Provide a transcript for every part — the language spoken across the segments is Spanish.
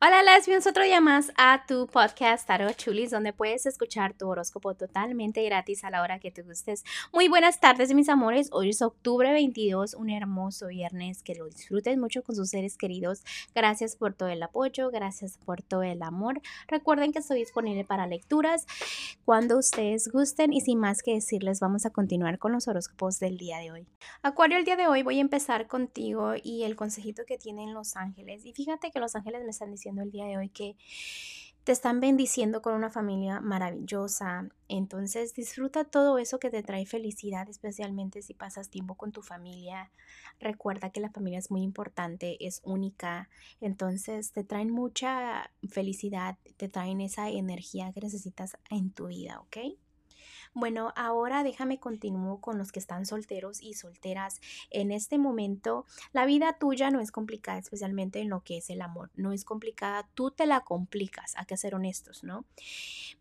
Hola lesbians, otro día más a tu podcast Tarot Chulis, donde puedes escuchar tu horóscopo totalmente gratis a la hora que te gustes. Muy buenas tardes, mis amores. Hoy es octubre 22, un hermoso viernes. Que lo disfruten mucho con sus seres queridos. Gracias por todo el apoyo, gracias por todo el amor. Recuerden que estoy disponible para lecturas cuando ustedes gusten. Y sin más que decirles, vamos a continuar con los horóscopos del día de hoy. Acuario, el día de hoy voy a empezar contigo y el consejito que tienen los ángeles. Y fíjate que los ángeles me están diciendo el día de hoy que te están bendiciendo con una familia maravillosa. Entonces disfruta todo eso que te trae felicidad, especialmente si pasas tiempo con tu familia. Recuerda que la familia es muy importante, es única. Entonces te traen mucha felicidad, te traen esa energía que necesitas en tu vida, ¿ok? Bueno, ahora déjame continuar con los que están solteros y solteras. En este momento, la vida tuya no es complicada, especialmente en lo que es el amor. No es complicada, tú te la complicas, hay que ser honestos, ¿no?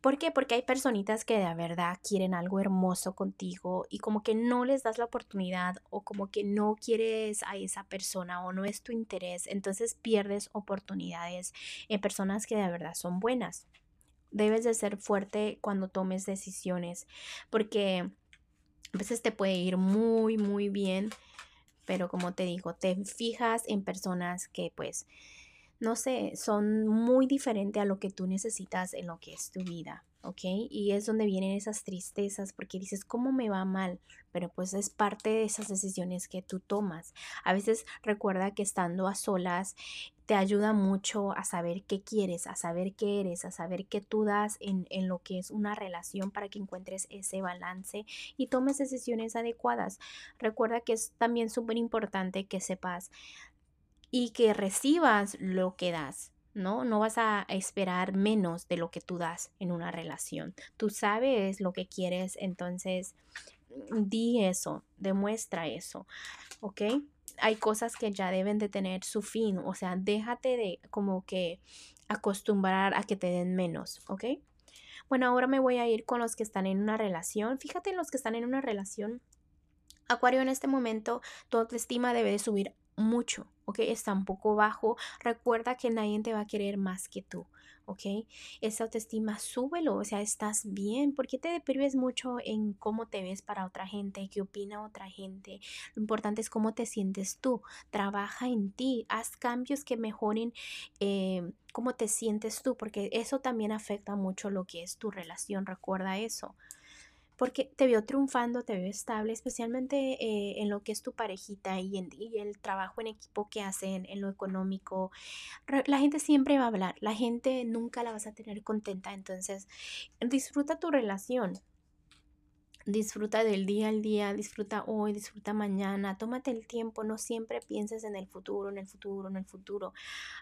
¿Por qué? Porque hay personitas que de verdad quieren algo hermoso contigo y como que no les das la oportunidad o como que no quieres a esa persona o no es tu interés, entonces pierdes oportunidades en personas que de verdad son buenas debes de ser fuerte cuando tomes decisiones, porque a veces te puede ir muy, muy bien, pero como te digo, te fijas en personas que pues, no sé, son muy diferentes a lo que tú necesitas en lo que es tu vida. ¿ok? Y es donde vienen esas tristezas porque dices, ¿cómo me va mal? Pero pues es parte de esas decisiones que tú tomas. A veces recuerda que estando a solas te ayuda mucho a saber qué quieres, a saber qué eres, a saber qué tú das en, en lo que es una relación para que encuentres ese balance y tomes decisiones adecuadas. Recuerda que es también súper importante que sepas y que recibas lo que das. ¿no? No vas a esperar menos de lo que tú das en una relación. Tú sabes lo que quieres, entonces di eso, demuestra eso, ¿ok? Hay cosas que ya deben de tener su fin, o sea, déjate de como que acostumbrar a que te den menos, ¿ok? Bueno, ahora me voy a ir con los que están en una relación. Fíjate en los que están en una relación. Acuario, en este momento tu autoestima debe de subir mucho, ¿ok? Está un poco bajo. Recuerda que nadie te va a querer más que tú, ¿ok? Esa autoestima, súbelo, o sea, estás bien. ¿Por qué te deprives mucho en cómo te ves para otra gente? ¿Qué opina otra gente? Lo importante es cómo te sientes tú. Trabaja en ti, haz cambios que mejoren eh, cómo te sientes tú, porque eso también afecta mucho lo que es tu relación. Recuerda eso porque te veo triunfando, te veo estable, especialmente eh, en lo que es tu parejita y, en, el trabajo en equipo que hacen, en lo económico. La gente siempre va a hablar, la gente nunca la vas a tener contenta, entonces disfruta tu relación. Disfruta del día al día, disfruta hoy, disfruta mañana, tómate el tiempo, no siempre pienses en el futuro, en el futuro, en el futuro.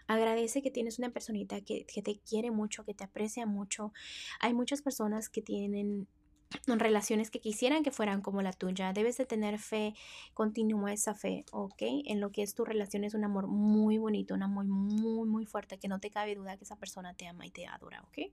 Agradece que tienes una personita que, que te quiere mucho, que te aprecia mucho. Hay muchas personas que tienen relaciones que quisieran que fueran como la tuya. Debes de tener fe, continúa esa fe, ¿ok? En lo que es tu relación es un amor muy bonito, un amor muy, muy fuerte, que no te cabe duda que esa persona te ama y te adora, ¿ok?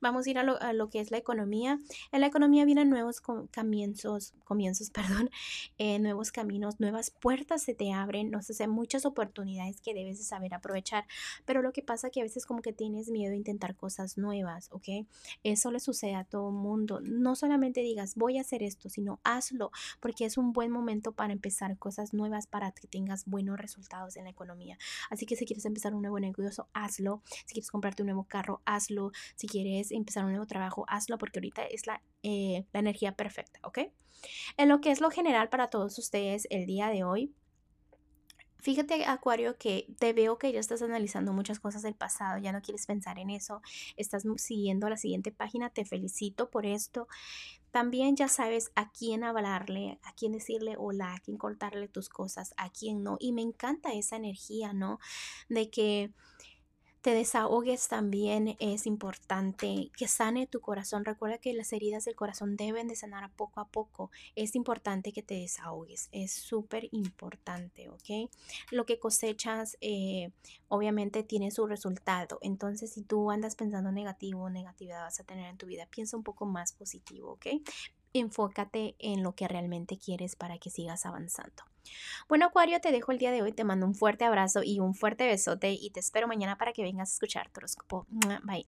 Vamos a ir a lo, que es la economía. En la economía vienen nuevos comienzos, comienzos, perdón, eh, nuevos caminos, nuevas puertas se te abren, no sé, muchas oportunidades que debes de saber aprovechar, pero lo que pasa que a veces como que tienes miedo a intentar cosas nuevas, ¿ok? Eso le sucede a todo mundo. No solamente digas voy a hacer esto, sino hazlo, porque es un buen momento para empezar cosas nuevas para que tengas buenos resultados en la economía. Así que si quieres empezar un nuevo negocio, hazlo. Si quieres comprarte un nuevo carro, hazlo. Si quieres empezar un nuevo trabajo, hazlo porque ahorita es la, eh, la energía perfecta, ¿ok? En lo que es lo general para todos ustedes el día de hoy, Fíjate, Acuario, que te veo que ya estás analizando muchas cosas del pasado, ya no quieres pensar en eso, estás siguiendo la siguiente página, te felicito por esto. También ya sabes a quién hablarle, a quién decirle hola, a quién cortarle tus cosas, a quién no. Y me encanta esa energía, ¿no? De que te desahogues también es importante, que sane tu corazón. Recuerda que las heridas del corazón deben de sanar poco a poco. Es importante que te desahogues, es súper importante, ¿ok? Lo que cosechas eh, obviamente tiene su resultado. Entonces, si tú andas pensando negativo negatividad vas a tener en tu vida, piensa un poco más positivo, ¿ok? Enfócate en lo que realmente quieres para que sigas avanzando. Bueno, Acuario, te dejo el día de hoy, te mando un fuerte abrazo y un fuerte besote y te espero mañana para que vengas a escuchar tu horóscopo. Bye.